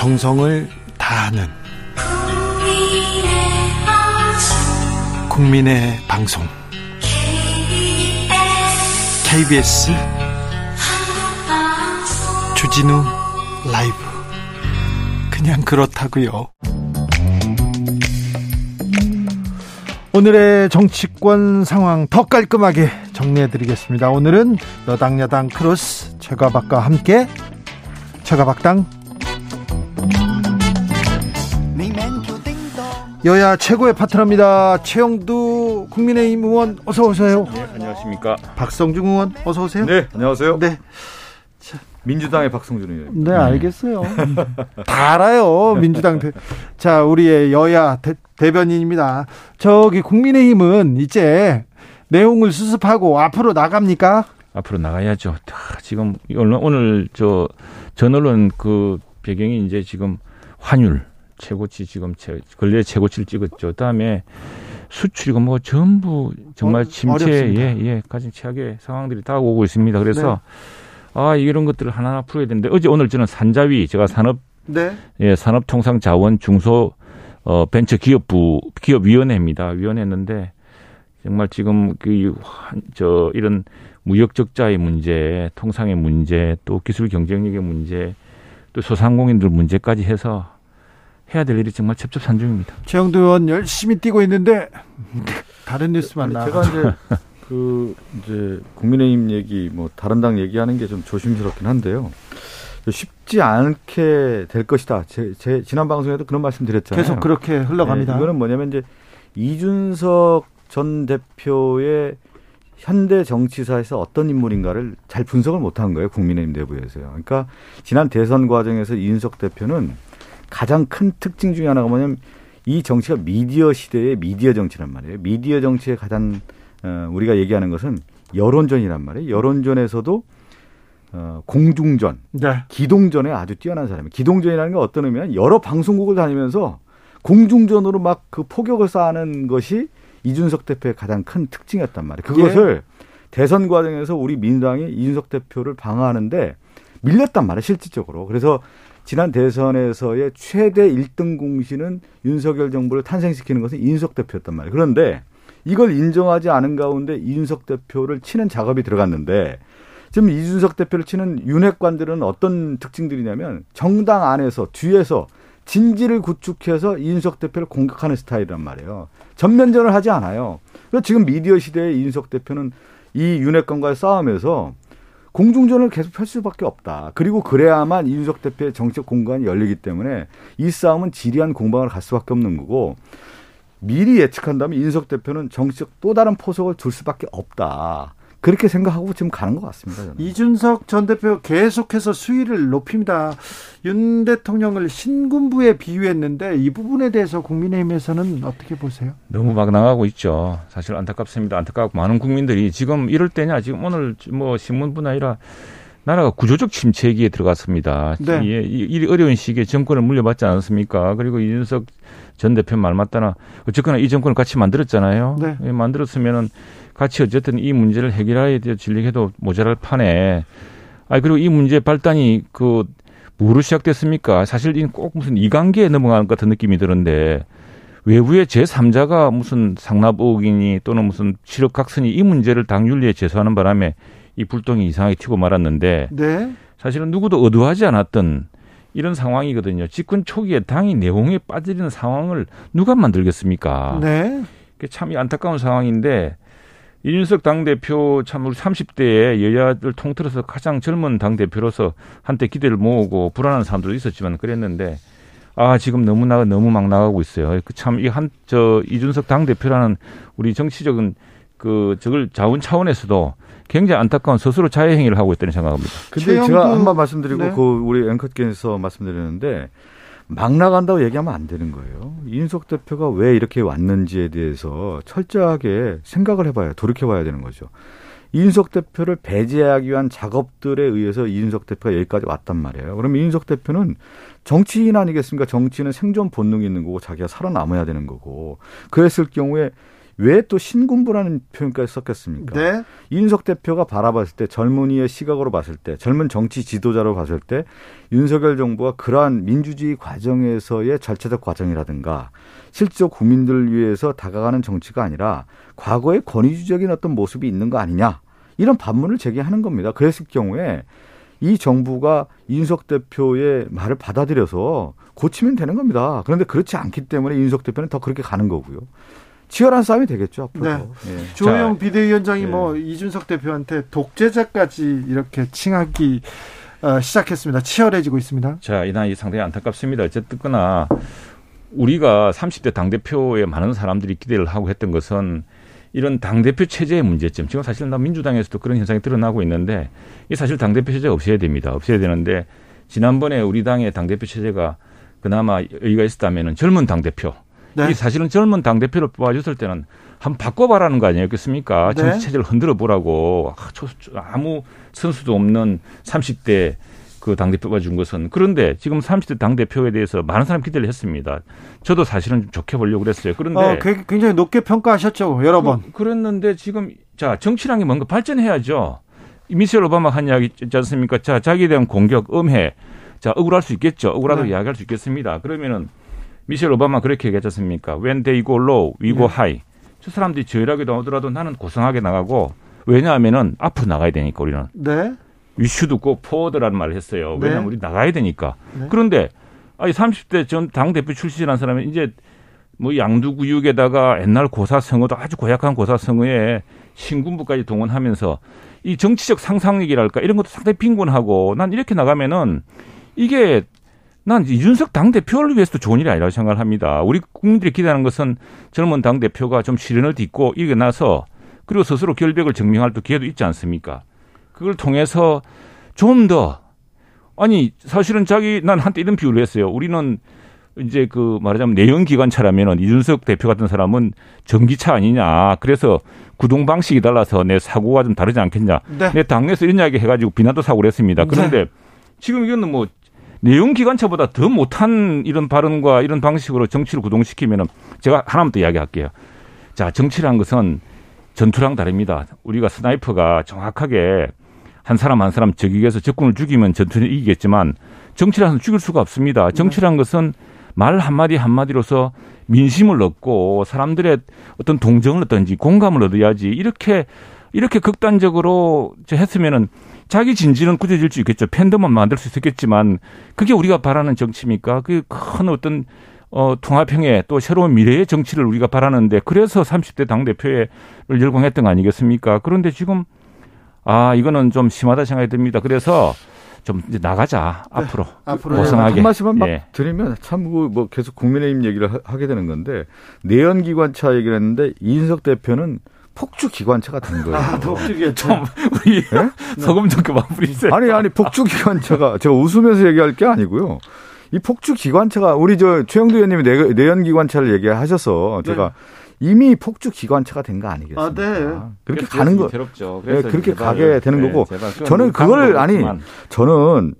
정성을 다하는 국민의 방송 KBS 주진우 라이브 그냥 그렇다고요. 오늘의 정치권 상황 더 깔끔하게 정리해드리겠습니다. 오늘은 여당 야당 크로스 최가박과 함께 최가박당 여야 최고의 파트너입니다. 최영두 국민의힘 의원 어서 오세요. 네, 안녕하십니까. 박성중 의원 어서 오세요. 네, 안녕하세요. 네. 민주당의 박성준이에요. 네, 알겠어요. 다 알아요. 민주당 대. 자, 우리의 여야 대, 대변인입니다. 저기 국민의힘은 이제 내용을 수습하고 앞으로 나갑니까? 앞으로 나가야죠. 지금 오늘, 오늘 저 전언론 그 배경이 이제 지금 환율 최고치 지금 최, 근래 최고치를 찍었죠. 그다음에 수출이고 뭐 전부 정말 침체 예예 가장 최악의 상황들이 다 오고 있습니다. 그래서 네. 아 이런 것들을 하나하나 풀어야 되는데 어제 오늘 저는 산자위 제가 산업 네. 예 산업통상자원 중소 어 벤처 기업부 기업위원회입니다. 위원회였는데 정말 지금 그저 이런 무역 적자의 문제, 통상의 문제, 또 기술 경쟁력의 문제, 또 소상공인들 문제까지 해서 해야 될 일이 정말 첩첩산중입니다. 최영도 의원 열심히 뛰고 있는데 다른 뉴스만 나. 제가 이제 그 이제 국민의힘 얘기 뭐 다른 당 얘기하는 게 좀 조심스럽긴 한데요. 쉽지 않게 될 것이다. 제, 제 지난 방송에도 그런 말씀 드렸잖아요. 계속 그렇게 흘러갑니다. 네, 이거는 뭐냐면 이제 이준석 전 대표의 현대 정치사에서 어떤 인물인가를 잘 분석을 못한 거예요. 국민의힘 내부에서요. 그러니까 지난 대선 과정에서 이준석 대표는 가장 큰 특징 중에 하나가 뭐냐면 이 정치가 미디어 시대의 미디어 정치란 말이에요. 미디어 정치의 가장 어, 우리가 얘기하는 것은 여론전이란 말이에요. 여론전에서도 어, 공중전, 네. 기동전에 아주 뛰어난 사람이에요. 기동전이라는 게 어떤 의미냐? 여러 방송국을 다니면서 공중전으로 막 그 포격을 쌓는 것이 이준석 대표의 가장 큰 특징이었단 말이에요. 그것을 예. 대선 과정에서 우리 민주당이 이준석 대표를 방어하는데 밀렸단 말이에요, 실질적으로. 그래서 지난 대선에서의 최대 1등 공신은 윤석열 정부를 탄생시키는 것은 이준석 대표였단 말이에요. 그런데 이걸 인정하지 않은 가운데 이준석 대표를 치는 작업이 들어갔는데 지금 이준석 대표를 치는 윤핵관들은 어떤 특징들이냐면 정당 안에서 뒤에서 진지를 구축해서 이준석 대표를 공격하는 스타일이란 말이에요. 전면전을 하지 않아요. 그래서 지금 미디어 시대의 이준석 대표는 이 윤핵관과의 싸움에서 공중전을 계속 펼 수밖에 없다. 그리고 그래야만 이준석 대표의 정책 공간이 열리기 때문에 이 싸움은 지리한 공방을 갈 수밖에 없는 거고 미리 예측한다면 이준석 대표는 정치적 또 다른 포석을 둘 수밖에 없다. 그렇게 생각하고 지금 가는 것 같습니다. 저는. 이준석 전 대표 계속해서 수위를 높입니다. 윤 대통령을 신군부에 비유했는데 이 부분에 대해서 국민의힘에서는 어떻게 보세요? 너무 막 나가고 있죠. 사실 안타깝습니다. 안타깝고 많은 국민들이 지금 이럴 때냐 지금 오늘 뭐 신문뿐 아니라 나라가 구조적 침체기에 들어갔습니다. 네. 이, 이 어려운 시기에 정권을 물려받지 않았습니까? 그리고 이준석 전 대표 말 맞다나 어쨌거나 이 정권을 같이 만들었잖아요. 네. 예, 만들었으면은 같이 어쨌든 이 문제를 해결해야 돼 진력해도 모자랄 판에 아 그리고 이 문제 발단이 그 뭐로 시작됐습니까? 사실 꼭 무슨 이관계에 넘어가는 것 같은 느낌이 드는데 외부의 제3자가 무슨 상납 의혹이니 또는 무슨 실업 각선이 이 문제를 당 윤리에 제소하는 바람에 이 불똥이 이상하게 튀고 말았는데 네. 사실은 누구도 의도하지 않았던 이런 상황이거든요. 집권 초기에 당이 내홍에 빠지는 상황을 누가 만들겠습니까? 네. 참 안타까운 상황인데 이준석 당대표 참 우리 30대에 여야를 통틀어서 가장 젊은 당대표로서 한때 기대를 모으고 불안한 사람들도 있었지만 그랬는데 아 지금 너무 나 너무 막 나가고 있어요. 그참이 한 저 이준석 당대표라는 우리 정치적인 그 저걸 자원 차원에서도 굉장히 안타까운 스스로 자해 행위를 하고 있다는 생각합니다. 근데 제가 한번 말씀드리고 네. 그 우리 앵커께서 말씀드렸는데 막 나간다고 얘기하면 안 되는 거예요. 이준석 대표가 왜 이렇게 왔는지에 대해서 철저하게 생각을 해봐야 돌이켜봐야 되는 거죠. 이준석 대표를 배제하기 위한 작업들에 의해서 이준석 대표가 여기까지 왔단 말이에요. 그럼 이준석 대표는 정치인 아니겠습니까? 정치는 생존 본능이 있는 거고 자기가 살아남아야 되는 거고 그랬을 경우에 왜 또 신군부라는 표현까지 썼겠습니까? 네. 이준석 대표가 바라봤을 때 젊은이의 시각으로 봤을 때 젊은 정치 지도자로 봤을 때 윤석열 정부가 그러한 민주주의 과정에서의 절차적 과정이라든가 실질적 국민들을 위해서 다가가는 정치가 아니라 과거의 권위주적인 어떤 모습이 있는 거 아니냐 이런 반문을 제기하는 겁니다. 그랬을 경우에 이 정부가 이준석 대표의 말을 받아들여서 고치면 되는 겁니다. 그런데 그렇지 않기 때문에 이준석 대표는 더 그렇게 가는 거고요. 치열한 싸움이 되겠죠. 앞으로. 네. 네. 조영 비대위원장이 네. 뭐 이준석 대표한테 독재자까지 이렇게 칭하기 어, 시작했습니다. 치열해지고 있습니다. 자, 이날 이 상당히 안타깝습니다. 어쨌든거나 우리가 30대 당대표에 많은 사람들이 기대를 하고 했던 것은 이런 당대표 체제의 문제점. 지금 사실 은 민주당에서도 그런 현상이 드러나고 있는데 이 사실 당대표 체제가 없어야 됩니다. 없어야 되는데 지난번에 우리 당의 당대표 체제가 그나마 의의가 있었다면은 젊은 당대표. 네. 이 사실은 젊은 당 대표를 뽑아줬을 때는 한번 바꿔봐라는 거 아니었겠습니까? 네. 정치 체제를 흔들어 보라고. 아, 아무 선수도 없는 30대 그 당대표가 준 것은 그런데 지금 30대 당대표에 대해서 많은 사람 기대를 했습니다. 저도 사실은 좀 좋게 보려고 그랬어요. 그런데 어, 굉장히 높게 평가하셨죠. 여러 번. 그, 그랬는데 지금 자, 정치라는 게 뭔가 발전해야죠. 미셸 오바마 한 이야기 있지 않습니까? 자, 자기에 대한 공격, 음해. 자, 억울할 수 있겠죠. 억울하다고 네. 이야기할 수 있겠습니다. 그러면은 미셸 오바마 그렇게 얘기했지 않습니까? When they go low, we go 네. high. 저 사람들이 저열하게 나오더라도 나는 고상하게 나가고 왜냐하면은 앞으로 나가야 되니까 우리는. 네. 위슈도 꼭 포워드라는 말을 했어요. 네. 왜냐하면 우리 나가야 되니까. 네. 그런데 아니 30대 전 당 대표 출신이라는 사람이 이제 뭐 양두구육에다가 옛날 고사성어도 아주 고약한 고사성어에 신군부까지 동원하면서 이 정치적 상상력이랄까 이런 것도 상당히 빈곤하고 난 이렇게 나가면은 이게 난 이준석 당대표를 위해서도 좋은 일이 아니라고 생각을 합니다. 우리 국민들이 기대하는 것은 젊은 당대표가 좀 시련을 딛고 일어나서 그리고 스스로 결백을 증명할 또 기회도 있지 않습니까? 그걸 통해서 좀 더 아니 사실은 자기 난 한때 이런 비유를 했어요. 우리는 이제 그 말하자면 내연 기관차라면은 이준석 대표 같은 사람은 전기차 아니냐. 그래서 구동 방식이 달라서 내 사고가 좀 다르지 않겠냐. 네. 내 당내에서 이런 이야기 해가지고 비난도 사고를 했습니다. 그런데 네. 지금 이거는 뭐 내용 기관차보다 더 못한 이런 발언과 이런 방식으로 정치를 구동시키면은 제가 하나만 더 이야기할게요. 자, 정치란 것은 전투랑 다릅니다. 우리가 sniper가 정확하게 한 사람 한 사람 적에게서 적군을 죽이면 전투는 이기겠지만 정치라는 죽일 수가 없습니다. 정치란 것은 말 한마디 한마디로서 민심을 얻고 사람들의 어떤 동정을 얻든지 공감을 얻어야지 이렇게 이렇게 극단적으로 했으면은 자기 진지는 굳힐 수 있겠죠. 팬덤만 만들 수 있겠지만 그게 우리가 바라는 정치입니까? 그 큰 어떤 어, 통합형의 또 새로운 미래의 정치를 우리가 바라는데 그래서 30대 당대표를 열광했던 거 아니겠습니까? 그런데 지금 아, 이거는 좀 심하다 생각이 듭니다. 그래서 좀 이제 나가자 네, 앞으로 앞으로 고상하게 한 말씀만 막 예. 드리면 참뭐 계속 국민의힘 얘기를 하게 되는 건데 내연 기관차 얘기를 했는데 이인석 대표는 폭주 기관차가 된 거예요. 아, 폭주 기관차. 좀 우리 네? 그만 뿌리세요. 아니 아니 폭주 기관차가 제가 웃으면서 얘기할 게 아니고요. 이 폭주 기관차가 우리 저 최영두 의원님이 내, 연 기관차를 얘기하셔서 제가 네. 이미 폭주 기관차가 된 거 아니겠습니까? 아, 네. 그렇게 가는 거, 네, 그렇게 가게 되는 네, 거고. 저는 그걸 아니, 저는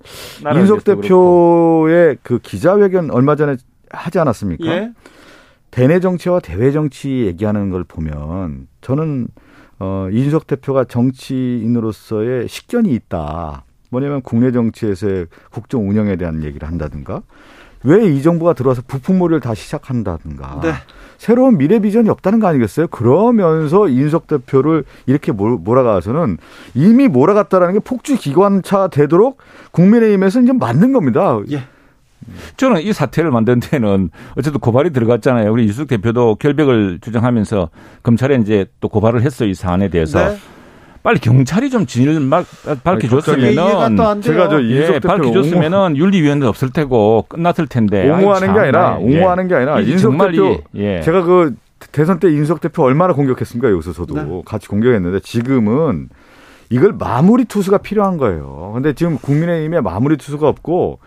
인석 대표의 그 기자회견 얼마 전에 하지 않았습니까? 예? 대내 정치와 대외 정치 얘기하는 걸 보면 저는 어 이준석 대표가 정치인으로서의 식견이 있다. 뭐냐면 국내 정치에서의 국정 운영에 대한 얘기를 한다든가 왜이 정부가 들어와서 부품몰이를 다시 시작한다든가 네. 새로운 미래 비전이 없다는 거 아니겠어요? 그러면서 이준석 대표를 이렇게 몰아가서는 이미 몰아갔다라는 게 폭주 기관차 되도록 국민의힘에서 이제 만든 겁니다. 예. 저는 이 사태를 만든 데는 어쨌든 고발이 들어갔잖아요. 우리 이수석 대표도 결백을 주장하면서 검찰에 이제 또 고발을 했어요. 이 사안에 대해서. 네. 빨리 경찰이 좀 진을 막 밝혀줬으면은 제가 저 예, 밝혀줬으면은 윤리위원회 없을 테고 끝났을 텐데 옹호하는 게 아니라 예. 옹호하는 게 아니라 인석 대표 예. 제가 그 대선 때 인석 대표 얼마나 공격했습니까 여기서 저도 네. 같이 공격했는데 지금은 이걸 마무리 투수가 필요한 거예요. 근데 지금 국민의힘에 마무리 투수가 없고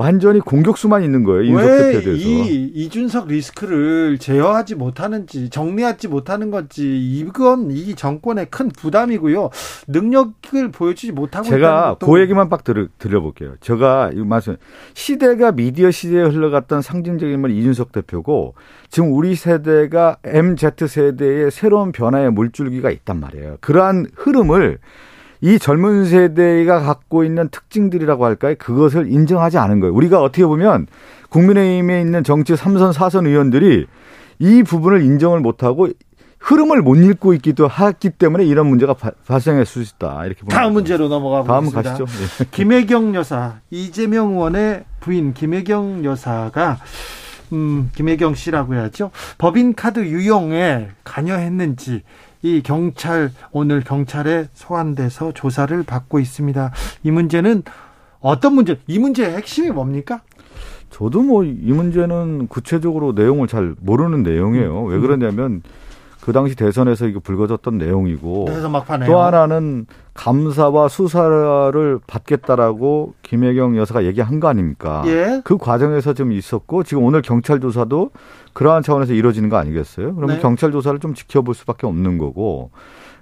완전히 공격수만 있는 거예요. 이준석 대표에 대해서. 이 이준석 리스크를 제어하지 못하는지 정리하지 못하는 건지 이건 이 정권의 큰 부담이고요. 능력을 보여주지 못하고 제가 그 얘기만 빡 들어, 드려볼게요. 제가 이 말씀 시대가 미디어 시대에 흘러갔던 상징적인 인물 이준석 대표고 지금 우리 세대가 MZ 세대의 새로운 변화의 물줄기가 있단 말이에요. 그러한 흐름을 이 젊은 세대가 갖고 있는 특징들이라고 할까요? 그것을 인정하지 않은 거예요. 우리가 어떻게 보면 국민의힘에 있는 정치 3선 4선 의원들이 이 부분을 인정을 못하고 흐름을 못 읽고 있기도 하기 때문에 이런 문제가 바, 발생할 수 있다. 이렇게 보면 다음 문제로 넘어가 보겠습니다. 다음 가시죠. 네. 김혜경 여사, 이재명 의원의 부인 김혜경 여사가 음, 김혜경 씨라고 해야죠. 법인 카드 유용에 관여했는지 이 경찰 오늘 경찰에 소환돼서 조사를 받고 있습니다. 이 문제는 어떤 문제? 이 문제의 핵심이 뭡니까? 저도 뭐 이 문제는 구체적으로 내용을 잘 모르는 내용이에요. 음. 왜 그러냐면 그 당시 대선에서 이거 불거졌던 내용이고 또 하나는 감사와 수사를 받겠다라고 김혜경 여사가 얘기한 거 아닙니까? 예. 그 과정에서 좀 있었고 지금 오늘 경찰 조사도 그러한 차원에서 이루어지는 거 아니겠어요? 그러면 네. 경찰 조사를 좀 지켜볼 수밖에 없는 거고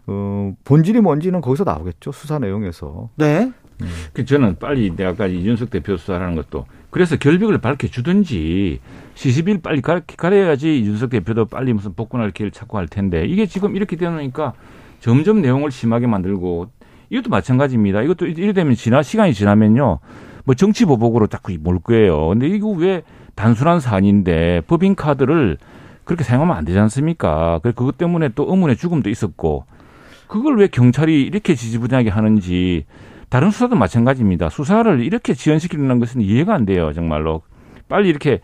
어, 본질이 뭔지는 거기서 나오겠죠 수사 내용에서. 네. 음. 그 저는 빨리 내가까지 이준석 대표 수사라는 것도 그래서 결백을 밝혀주든지 시시비를 빨리 가려야지 이준석 대표도 빨리 무슨 복권할 기회를 찾고 할 텐데 이게 지금 이렇게 되니까 점점 내용을 심하게 만들고 이것도 마찬가지입니다. 이것도 이래 되면 지나 시간이 지나면요. 뭐 정치 보복으로 자꾸 몰 거예요. 근데 이거 왜 단순한 사안인데 법인 카드를 그렇게 사용하면 안 되지 않습니까? 그 그것 때문에 또 의문의 죽음도 있었고 그걸 왜 경찰이 이렇게 지지부진하게 하는지 다른 수사도 마찬가지입니다. 수사를 이렇게 지연시키는 것은 이해가 안 돼요. 정말로 빨리 이렇게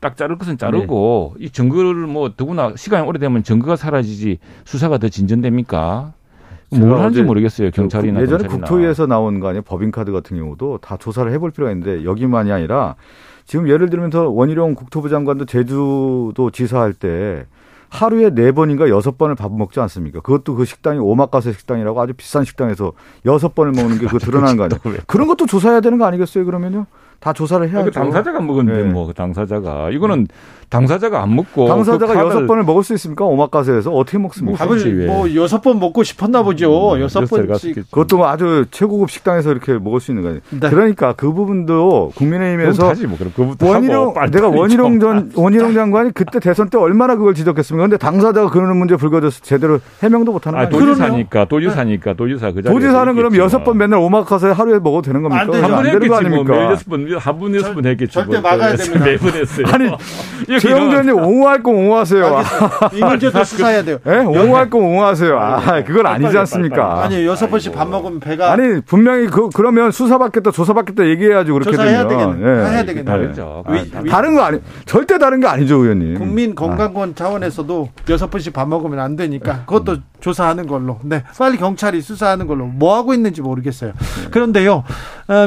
딱 자를 것은 자르고 네. 이 증거를 뭐 더구나 시간이 오래되면 증거가 사라지지 수사가 더 진전됩니까? 뭘 하는지 모르겠어요. 경찰이나 예전에 경찰이나. 국토위에서 나온 거 아니에요? 법인카드 같은 경우도 다 조사를 해볼 필요가 있는데 여기만이 아니라 지금 예를 들면서 원희룡 국토부 장관도 제주도 지사할 때 하루에 네 번인가 여섯 번을 밥을 먹지 않습니까? 그것도 그 식당이 오마카세 식당이라고 아주 비싼 식당에서 여섯 번을 먹는 게 그거 드러난 거 아니에요? 그런 것도 조사해야 되는 거 아니겠어요? 그러면요? 다 조사를 해야죠. 당사자가 먹은데 네. 뭐그 당사자가 이거는 당사자가 안 먹고 당사자가 그 여섯 번을 먹을 수 있습니까? 오마카세에서 어떻게 먹습니까? 밥을 뭐 여섯 번 먹고 싶었나 보죠. 음, 여섯 번씩. 그것도 뭐 아주 최고급 식당에서 이렇게 먹을 수 있는 거예요. 네. 그러니까 그 부분도 국민의힘에서 뭐 원희룡 내가 원희룡 전 원희룡 장관이 그때 대선 때 얼마나 그걸 지적했습니까? 근데 당사자가 그러는 문제 불거져서 제대로 해명도 못하는 거예요. 도지사니까 도지사니까 도지사 그 도지사는 그럼 여섯 번 맨날 오마카세 하루에 먹어도 되는 겁니까? 안, 안 되는 거 아닙니까? 뭐 여섯 번, 한 분, 여섯 번 했겠죠. 절대 뭐. 막아야 됩니다. 매번 했어요. 아니 최영준님 옹호할 거 옹호하세요. 이 문제도 수사해야 돼요. 예? 옹호할 거 옹호하세요. 아, 그건 아니지 않습니까? 아니, 여섯 번씩 밥 먹으면 배가. 아니, 분명히 그, 그러면 수사받겠다, 조사받겠다 얘기해야지 그렇게 조사해야 되면. 되겠네. 예. 해야 되겠네. 다르죠. 아, 다른 거 아니, 절대 다른 게 아니죠, 의원님. 국민 건강권 아. 차원에서도 여섯 번씩 밥 먹으면 안 되니까 그것도 음. 조사하는 걸로. 네. 빨리 경찰이 수사하는 걸로. 뭐 하고 있는지 모르겠어요. 그런데요, 어,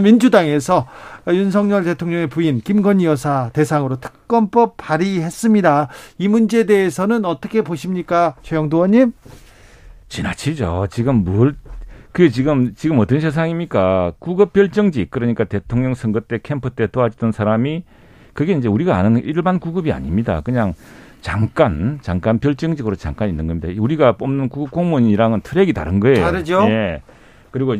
민주당에서 윤석열 대통령의 부인 김건희 여사 대상으로 특검법 발의했습니다. 이 문제에 대해서는 어떻게 보십니까, 최영도 의원님? 지나치죠. 지금 뭘, 그 지금, 지금 어떤 세상입니까? 국업 별정직, 그러니까 대통령 선거 때 캠프 때 도와주던 사람이 그게 이제 우리가 아는 일반 구급이 아닙니다. 그냥 잠깐, 잠깐 별정직으로 잠깐 있는 겁니다. 우리가 뽑는 구급 공무원이랑은 트랙이 다른 거예요. 다르죠? 예. 그리고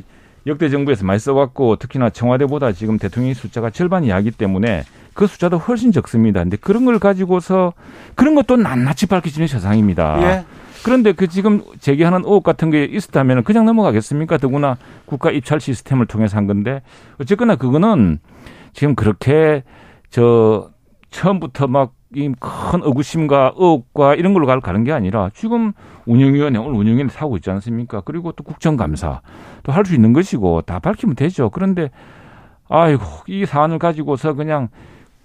역대 정부에서 많이 써왔고 특히나 청와대보다 지금 대통령의 숫자가 절반 이하기 때문에 그 숫자도 훨씬 적습니다. 근데 그런 걸 가지고서 그런 것도 낱낱이 밝혀지는 세상입니다. 예. 그런데 그 지금 제기하는 의혹 같은 게 있었다면 그냥 넘어가겠습니까? 더구나 국가 입찰 시스템을 통해서 한 건데 어쨌거나 그거는 지금 그렇게 저 처음부터 막 이큰 의구심과 의혹과 이런 걸로 가는 게 아니라 지금 운영위원회 오늘 운영위원회 사고 있지 않습니까? 그리고 또 국정감사 또 할 수 있는 것이고 다 밝히면 되죠. 그런데 아이고 이 사안을 가지고서 그냥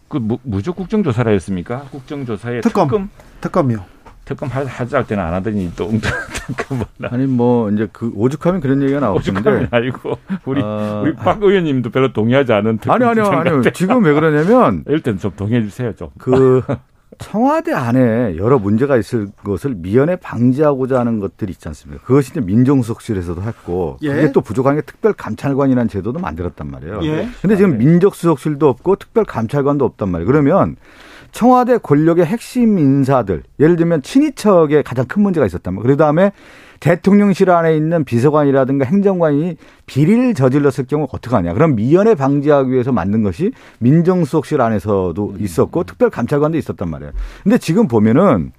그 무적 국정조사라 했습니까? 국정조사에 특검 특검 특검이요. 특검 하자 할 때는 안 하더니 또 특검 아니 뭐 이제 그 오죽하면 그런 얘기가 나오는데 오죽하면 아니고 우리 어... 우리 박 의원님도 별로 동의하지 않은 아니 아니요 아니요 지금 왜 그러냐면 일단 좀 동의해 주세요 좀그 청와대 안에 여러 문제가 있을 것을 미연에 방지하고자 하는 것들이 있지 않습니까? 그것이 이제 민정수석실에서도 했고 예. 그게 또 부족한 게 특별감찰관이라는 제도도 만들었단 말이에요. 예. 근데 지금 민정수석실도 없고 특별감찰관도 없단 말이에요. 그러면 청와대 권력의 핵심 인사들, 예를 들면 친위척에 가장 큰 문제가 있었단 말이에요. 그 다음에 대통령실 안에 있는 비서관이라든가 행정관이 비리를 저질렀을 경우 어떻게 하냐. 그럼 미연에 방지하기 위해서 만든 것이 민정수석실 안에서도 있었고 특별감찰관도 있었단 말이에요. 근데 지금 보면은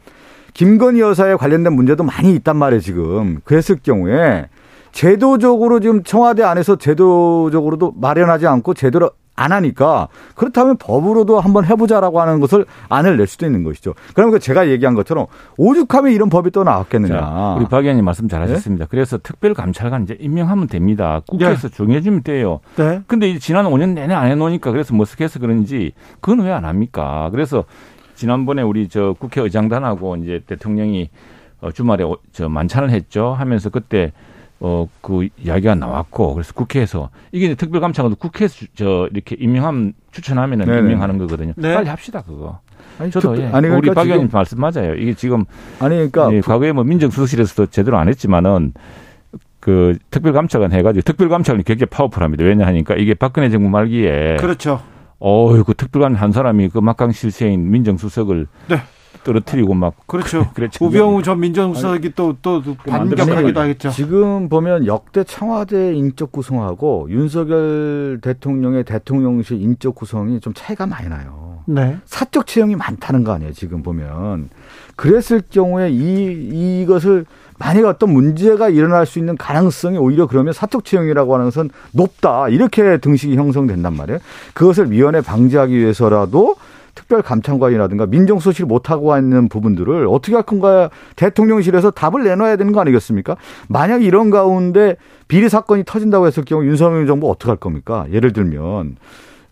김건희 여사에 관련된 문제도 많이 있단 말이에요, 지금. 그랬을 경우에 제도적으로 지금 청와대 안에서 제도적으로도 마련하지 않고 제대로 안 하니까 그렇다면 법으로도 한번 해보자라고 하는 것을 안을 낼 수도 있는 것이죠. 그러면 제가 얘기한 것처럼 오죽하면 이런 법이 또 나왔겠느냐. 자, 우리 박 의원님 말씀 잘하셨습니다. 네? 그래서 특별감찰관 이제 임명하면 됩니다. 국회에서 네. 정해주면 돼요. 네. 근데 지난 5년 내내 안 해놓으니까 그래서 머쓱해서 그런지 그건 왜 안 합니까? 그래서 지난번에 우리 저 국회의장단하고 이제 대통령이 어, 주말에 저 만찬을 했죠. 하면서 그때 어, 그 이야기가 나왔고, 그래서 국회에서, 이게 특별감찰관도 국회에서 저, 이렇게 임명하면, 추천하면은 네네. 임명하는 거거든요. 네. 빨리 합시다, 그거. 아니, 저도, 특, 예. 아니, 그러니까 우리 박 의원님 말씀 맞아요. 이게 지금. 아니, 그러니까. 예, 과거에 뭐 민정수석실에서도 제대로 안 했지만은, 그 특별감찰관 해가지고 특별감찰관이 굉장히 파워풀합니다. 왜냐 하니까 이게 박근혜 정부 말기에. 그렇죠. 어유 그 특별관 한 사람이 그 막강 실세인 민정수석을 네. 떨어뜨리고 막 그렇죠. 그랬죠. 우병우 전 민정수석이 또 또 반격하기도 하겠죠. 지금 보면 역대 청와대 인적 구성하고 윤석열 대통령의 대통령실 인적 구성이 좀 차이가 많이 나요. 네. 사적 채용이 많다는 거 아니에요. 지금 보면 그랬을 경우에 이 이것을 만약 어떤 문제가 일어날 수 있는 가능성이 오히려 그러면 사적 채용이라고 하는 것은 높다 이렇게 등식이 형성된단 말이에요. 그것을 미연에 방지하기 위해서라도 특별감찰관이라든가 민정수실 못하고 있는 부분들을 어떻게 할 건가 대통령실에서 답을 내놔야 되는 거 아니겠습니까? 만약 이런 가운데 비리 사건이 터진다고 했을 경우 윤석열 정부 어떻게 할 겁니까? 예를 들면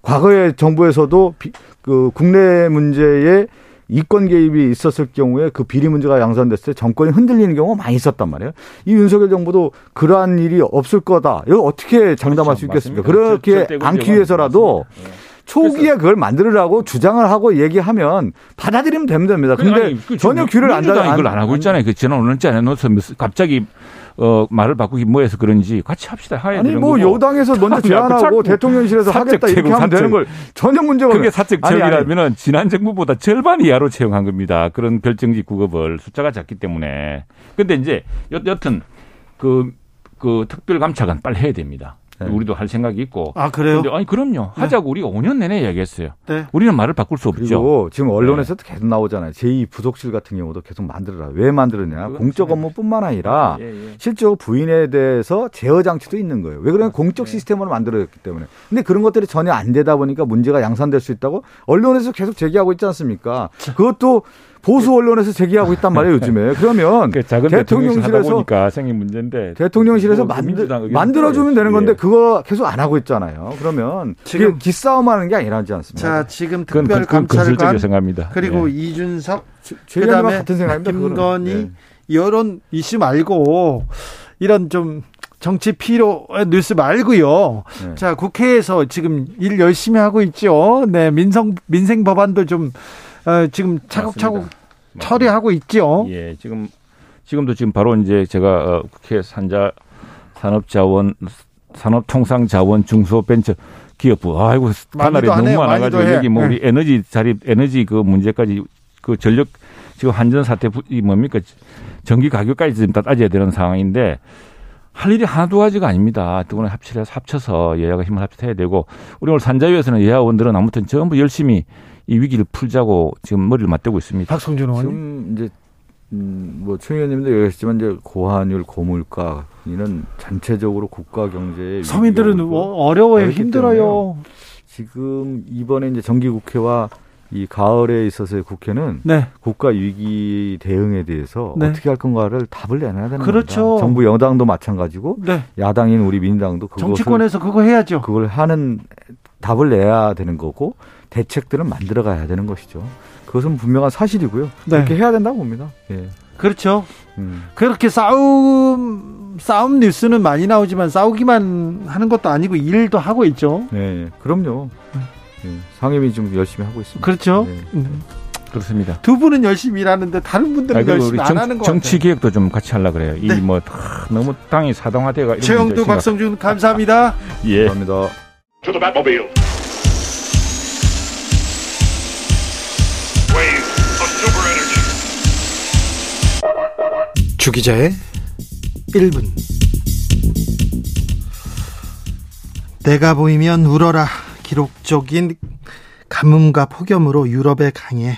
과거의 정부에서도 비, 그 국내 문제에 이권 개입이 있었을 경우에 그 비리 문제가 양산됐을 때 정권이 흔들리는 경우가 많이 있었단 말이에요. 이 윤석열 정부도 그러한 일이 없을 거다. 이거 어떻게 장담할 그렇죠. 수 있겠습니까? 맞습니다. 그렇게 않기 위해서라도 맞습니다. 초기에 그걸 만들으라고 주장을 하고 얘기하면 받아들이면 됩니다. 근데 아니, 그 전혀 귀를 안 닫아. 이걸 안 하고 있잖아요. 그 지난 5년째 안 해놓아서 갑자기 어, 말을 바꾸기 뭐해서 그런지 같이 합시다. 아니, 뭐 거고. 여당에서 먼저 제안하고 대통령실에서 하겠다 이렇게 하면 사적. 되는 걸 전혀 문제가 그게 사적 채용이라면은 지난 정부보다 절반 이하로 채용한 겁니다. 그런 별정지 구급을 숫자가 작기 때문에. 근데 이제 여, 여튼 그, 그 특별감찰관 빨리 해야 됩니다. 네. 우리도 할 생각이 있고. 아 그래요? 근데 아니 그럼요. 네. 하자고 우리가 5년 내내 얘기했어요. 네. 우리는 말을 바꿀 수 없죠. 그리고 지금 언론에서도 네. 계속 나오잖아요. 제2 부속실 같은 경우도 계속 만들어라. 왜 만들었냐? 공적 업무뿐만 아니라 예, 예. 실제로 부인에 대해서 제어 장치도 있는 거예요. 왜 그러면 공적 시스템으로 만들어졌기 때문에. 근데 그런 것들이 전혀 안 되다 보니까 문제가 양산될 수 있다고 언론에서 계속 제기하고 있지 않습니까? 그것도 보수 언론에서 제기하고 있단 말이에요 요즘에. 그러면 그 대통령실에서 생긴 문제인데 대통령실에서 뭐 만들, 만들어주면 되는 건데 예. 그거 계속 안 하고 있잖아요. 그러면 지금 기싸움하는 게 아니라지 않습니까? 자 지금 특별 감찰관 생각합니다. 그리고 예. 이준석 그다음에 같은 생각입니다. 김건희 예. 이런 이슈 말고 이런 좀 정치 피로 뉴스 말고요. 네. 자, 국회에서 지금 일 열심히 하고 있죠. 네, 민성 민생 법안도 좀 어, 지금 차곡차곡 맞습니다. 처리하고 있죠. 예, 지금 지금도 지금 바로 이제 제가 어, 국회 산자 산업자원 산업통상자원 중소벤처 기업부 아이고 하나이 너무 많아가지고 여기 뭐 우리 네. 에너지 자립 에너지 그 문제까지 그 전력 지금 한전 사태 이 뭡니까 전기 가격까지 지금 다 따져야 되는 상황인데 할 일이 하나 두 가지가 아닙니다. 두 분을 합치해서 합쳐서 여야가 힘을 합쳐서 해야 되고 우리 오늘 산자위에서는 여야원들은 아무튼 전부 열심히 이 위기를 풀자고 지금 머리를 맞대고 있습니다. 박성준 의원님. 지금 이제 음, 뭐 최 의원님도 얘기하셨지만 이제 고환율, 고물가 이는 전체적으로 국가 경제에 서민들은 어려워요, 힘들어요. 지금 이번에 이제 정기국회와 이 가을에 있어서의 국회는 네. 국가 위기 대응에 대해서 네. 어떻게 할 건가를 답을 내놔야 되는 그렇죠. 겁니다. 정부 여당도 마찬가지고 네. 야당인 우리 민주당도 정치권에서 그거 해야죠. 그걸 하는 답을 내야 되는 거고 대책들은 만들어 가야 되는 것이죠. 그것은 분명한 사실이고요. 네. 그렇게 해야 된다고 봅니다. 예. 그렇죠. 음. 그렇게 싸움 싸움 뉴스는 많이 나오지만 싸우기만 하는 것도 아니고 일도 하고 있죠. 네, 그럼요. 네. 예. 상임위 좀 열심히 하고 있습니다. 그렇죠. 네. 음. 그렇습니다. 두 분은 열심히 일하는데 다른 분들은 아니, 열심히 안 정, 하는 거 정치 개혁도 좀 같이 하려 그래요. 네. 이뭐 너무 땅이 사동화돼가. 최영두, 박성준 감사합니다. 예. 감사합니다. 주기자의 1분 내가 보이면 울어라 기록적인 가뭄과 폭염으로 유럽의 강에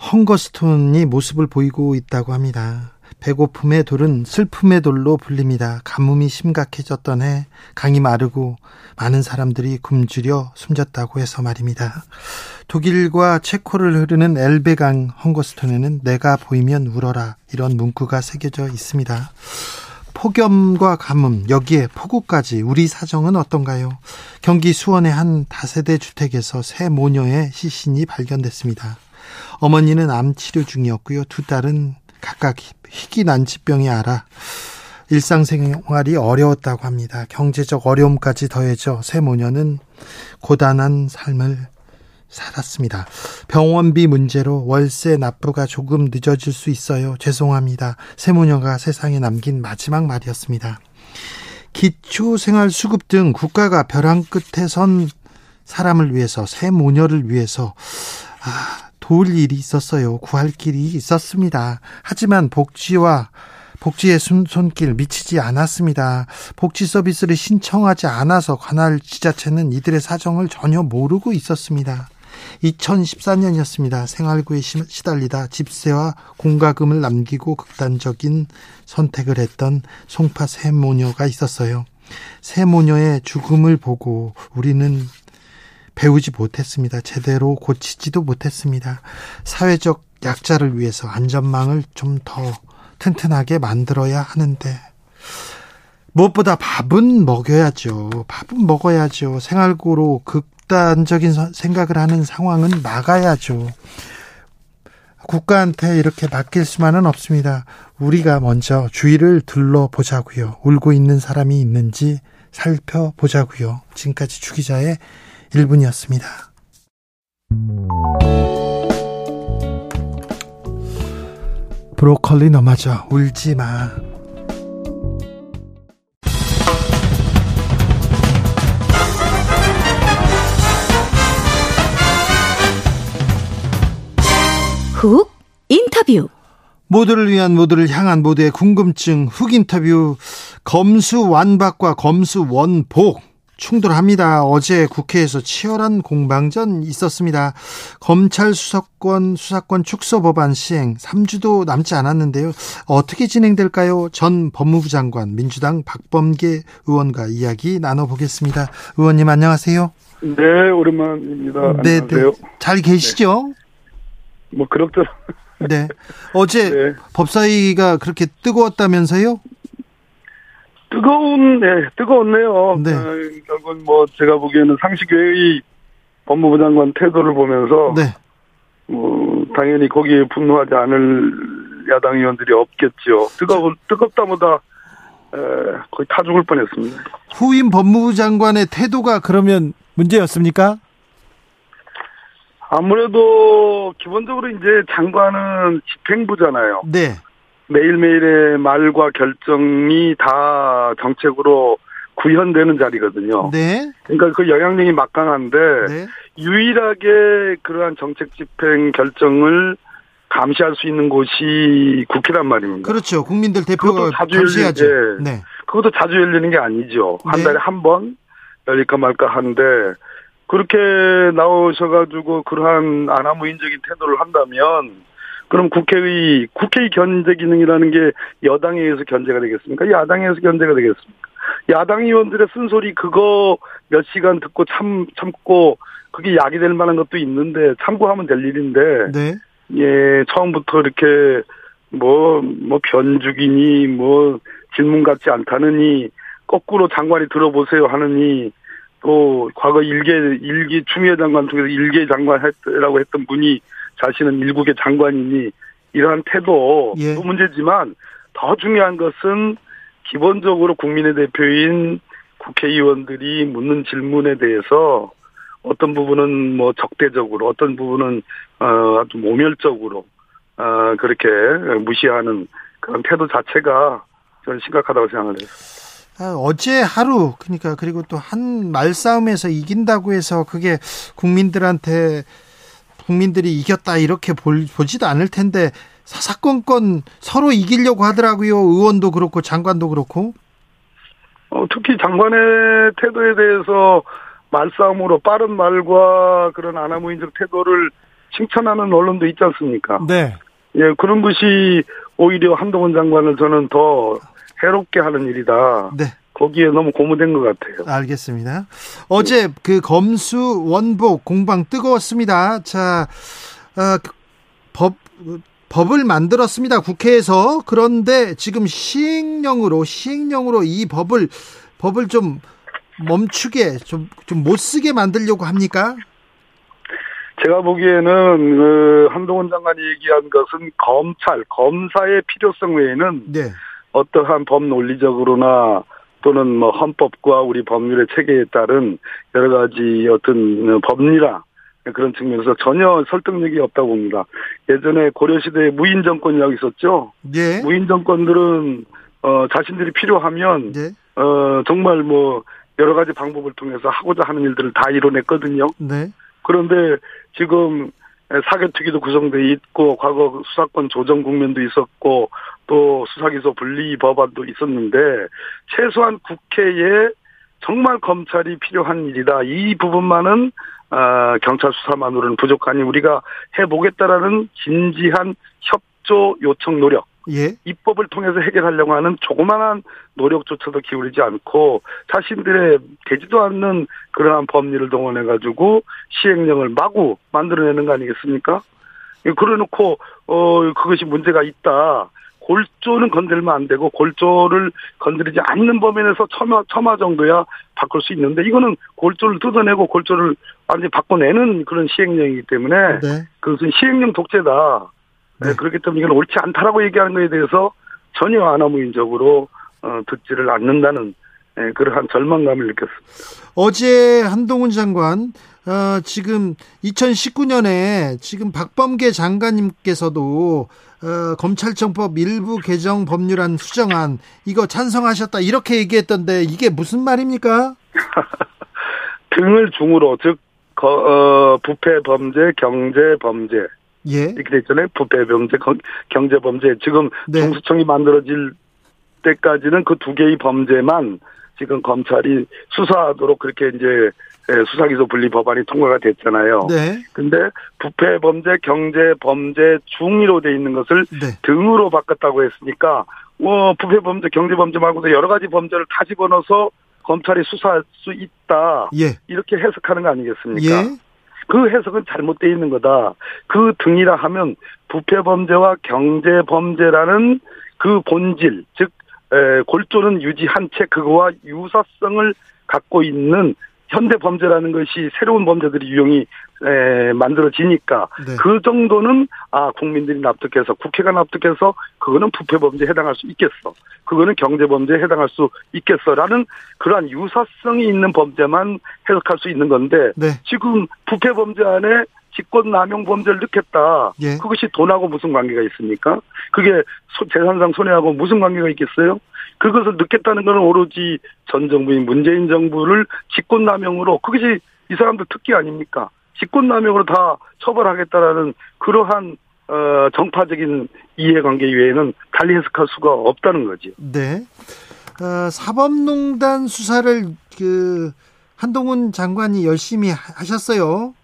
헝거스톤이 모습을 보이고 있다고 합니다. 배고픔의 돌은 슬픔의 돌로 불립니다. 가뭄이 심각해졌던 해 강이 마르고 많은 사람들이 굶주려 숨졌다고 해서 말입니다. 독일과 체코를 흐르는 엘베강 헝거스톤에는 내가 보이면 울어라 이런 문구가 새겨져 있습니다. 폭염과 가뭄, 여기에 폭우까지 우리 사정은 어떤가요? 경기 수원의 한 다세대 주택에서 새 모녀의 시신이 발견됐습니다. 어머니는 암 치료 중이었고요. 두 딸은 각각 희귀 난치병이 알아 일상생활이 어려웠다고 합니다. 경제적 어려움까지 더해져 새 모녀는 고단한 삶을 살았습니다. 병원비 문제로 월세 납부가 조금 늦어질 수 있어요. 죄송합니다. 세 모녀가 세상에 남긴 마지막 말이었습니다. 기초생활수급 등 국가가 벼랑 끝에 선 사람을 위해서 세 모녀를 위해서 아, 도울 일이 있었어요. 구할 길이 있었습니다. 하지만 복지와 복지의 손길 미치지 않았습니다. 복지 서비스를 신청하지 않아서 관할 지자체는 이들의 사정을 전혀 모르고 있었습니다. 2014년이었습니다. 생활구에 시달리다 집세와 공과금을 남기고 극단적인 선택을 했던 송파 세 모녀가 있었어요. 세 모녀의 죽음을 보고 우리는 배우지 못했습니다. 제대로 고치지도 못했습니다. 사회적 약자를 위해서 안전망을 좀 더 튼튼하게 만들어야 하는데 무엇보다 밥은 먹여야죠. 밥은 먹어야죠. 생활고로 극 극단적인 생각을 하는 상황은 막아야죠. 국가한테 이렇게 맡길 수만은 없습니다. 우리가 먼저 주위를 둘러보자고요. 울고 있는 사람이 있는지 살펴보자고요. 지금까지 주기자의 1분이었습니다. 브로콜리 넘어져 울지 마. 훅 인터뷰 모두를 위한 모두를 향한 모두의 궁금증 훅 인터뷰 검수 완박과 검수 원복 충돌합니다. 어제 국회에서 치열한 공방전 있었습니다. 검찰 수사권 수사권 축소 법안 시행 3주도 남지 않았는데요. 어떻게 진행될까요? 전 법무부 장관 민주당 박범계 의원과 이야기 나눠보겠습니다. 의원님 안녕하세요. 네, 오랜만입니다. 네, 네. 잘 계시죠? 네. 뭐 그럭저럭. 네. 어제 네. 법사위가 그렇게 뜨거웠다면서요? 뜨거운, 네, 뜨거웠네요. 네. 어, 결국 뭐 제가 보기에는 상식외의 법무부 장관 태도를 보면서 네. 뭐 당연히 거기에 분노하지 않을 야당 의원들이 없겠죠. 뜨거운 뜨겁다보다 에, 거의 타 죽을 뻔했습니다. 후임 법무부 장관의 태도가 그러면 문제였습니까? 아무래도 기본적으로 이제 장관은 집행부잖아요. 네. 매일매일의 말과 결정이 다 정책으로 구현되는 자리거든요. 네. 그러니까 그 영향력이 막강한데 네. 유일하게 그러한 정책 집행 결정을 감시할 수 있는 곳이 국회란 말입니다. 그렇죠. 국민들 대표가 감시하죠. 네. 그것도 자주 열리는 게 아니죠. 한 네. 달에 한 번 열릴까 말까 하는데 그렇게 나오셔가지고 그러한 아나무인적인 태도를 한다면 그럼 국회의 국회의 견제 기능이라는 게 여당에 의해서 견제가 되겠습니까? 야당에 의해서 견제가 되겠습니까? 야당 의원들의 쓴소리 그거 몇 시간 듣고 참 참고 그게 약이 될 만한 것도 있는데 참고하면 될 일인데 네. 예 처음부터 이렇게 뭐뭐 뭐 변죽이니 뭐 질문 같지 않다느니 거꾸로 장관이 들어보세요 하느니 또 과거 일개 일기 추미애 장관 통해서 일개 장관 했라고 했던 분이 자신은 일국의 장관이니 이러한 태도 예. 도 문제지만 더 중요한 것은 기본적으로 국민의 대표인 국회의원들이 묻는 질문에 대해서 어떤 부분은 뭐 적대적으로 어떤 부분은 어, 아주 모멸적으로, 어, 그렇게 무시하는 그런 태도 자체가 저는 심각하다고 생각을 해요. 아, 어제 하루 그러니까 그리고 또 한 말싸움에서 이긴다고 해서 그게 국민들한테 국민들이 이겼다 이렇게 볼, 보지도 않을 텐데 사사건건 서로 이기려고 하더라고요. 의원도 그렇고 장관도 그렇고. 어, 특히 장관의 태도에 대해서 말싸움으로 빠른 말과 그런 아나무인적 태도를 칭찬하는 언론도 있지 않습니까? 네. 예, 그런 것이 오히려 한동훈 장관을 저는 더 해롭게 하는 일이다. 네. 거기에 너무 고무된 것 같아요. 알겠습니다. 어제 그 검수 원복 공방 뜨거웠습니다. 자, 어, 그 법, 법을 만들었습니다. 국회에서. 그런데 지금 시행령으로, 시행령으로 이 법을, 법을 좀 멈추게, 좀, 좀 못 쓰게 만들려고 합니까? 제가 보기에는 그 한동훈 장관이 얘기한 것은 검찰, 검사의 필요성 외에는 네. 어떠한 법 논리적으로나 또는 뭐 헌법과 우리 법률의 체계에 따른 여러 가지 어떤 법리나 그런 측면에서 전혀 설득력이 없다고 봅니다. 예전에 고려시대에 무인 정권이라고 있었죠. 네. 무인 정권들은 어 자신들이 필요하면 네. 어 정말 뭐 여러 가지 방법을 통해서 하고자 하는 일들을 다 이뤄냈거든요. 네. 그런데 지금 사개특위도 구성돼 있고 과거 수사권 조정 국면도 있었고 또 수사기소 분리 법안도 있었는데 최소한 국회에 정말 검찰이 필요한 일이다. 이 부분만은 아, 경찰 수사만으로는 부족하니 우리가 해보겠다라는 진지한 협조 요청 노력 예. 입법을 통해서 해결하려고 하는 조그마한 노력조차도 기울이지 않고 자신들의 되지도 않는 그러한 법리를 동원해 가지고 시행령을 마구 만들어내는 거 아니겠습니까? 그래놓고 어 그것이 문제가 있다. 골조는 건들면 안 되고 골조를 건드리지 않는 범위에서 첨화 첨화 정도야 바꿀 수 있는데 이거는 골조를 뜯어내고 골조를 완전히 바꿔내는 그런 시행령이기 때문에 네. 그것은 시행령 독재다. 네. 그렇기 때문에 이건 옳지 않다라고 얘기하는 것에 대해서 전혀 아나무인적으로 어, 듣지를 않는다는 예, 그러한 절망감을 느꼈습니다. 어제 한동훈 장관 어, 지금 2019년에 지금 박범계 장관님께서도 어, 검찰청법 일부 개정 법률안 수정안 이거 찬성하셨다 이렇게 얘기했던데 이게 무슨 말입니까? 등을 중으로 즉 거, 어, 부패 범죄, 경제 범죄 예. 이렇게 돼 있잖아요. 부패 범죄, 거- 경제 범죄. 지금 네. 중수청이 만들어질 때까지는 그 두 개의 범죄만 지금 검찰이 수사하도록 그렇게 이제 예, 수사기소 분리 법안이 통과가 됐잖아요. 네. 근데 부패 범죄, 경제 범죄 중위로 돼 있는 것을 네. 등으로 바꿨다고 했으니까 어, 부패 범죄, 경제 범죄 말고도 여러 가지 범죄를 다 집어넣어서 검찰이 수사할 수 있다. 예. 이렇게 해석하는 거 아니겠습니까? 예. 그 해석은 잘못되어 있는 거다. 그 등이라 하면 부패 범죄와 경제 범죄라는 그 본질, 즉 에, 골조는 유지한 채 그거와 유사성을 갖고 있는 현대 범죄라는 것이 새로운 범죄들이 유형이 에, 만들어지니까 네. 그 정도는 아 국민들이 납득해서 국회가 납득해서 그거는 부패 범죄에 해당할 수 있겠어. 그거는 경제 범죄에 해당할 수 있겠어라는 그러한 유사성이 있는 범죄만 해석할 수 있는 건데 네. 지금 부패 범죄 안에 직권남용 범죄를 넣겠다. 예. 그것이 돈하고 무슨 관계가 있습니까? 그게 소- 재산상 손해하고 무슨 관계가 있겠어요? 그것을 넣겠다는 것은 오로지 전 정부인 문재인 정부를 직권남용으로 그것이 이 사람들 특기 아닙니까? 직권남용으로 다 처벌하겠다라는 그러한 어, 정파적인 이해관계 외에는 달리 해석할 수가 없다는 거지. 네. 어, 사법농단 수사를 그 한동훈 장관이 열심히 하- 하셨어요.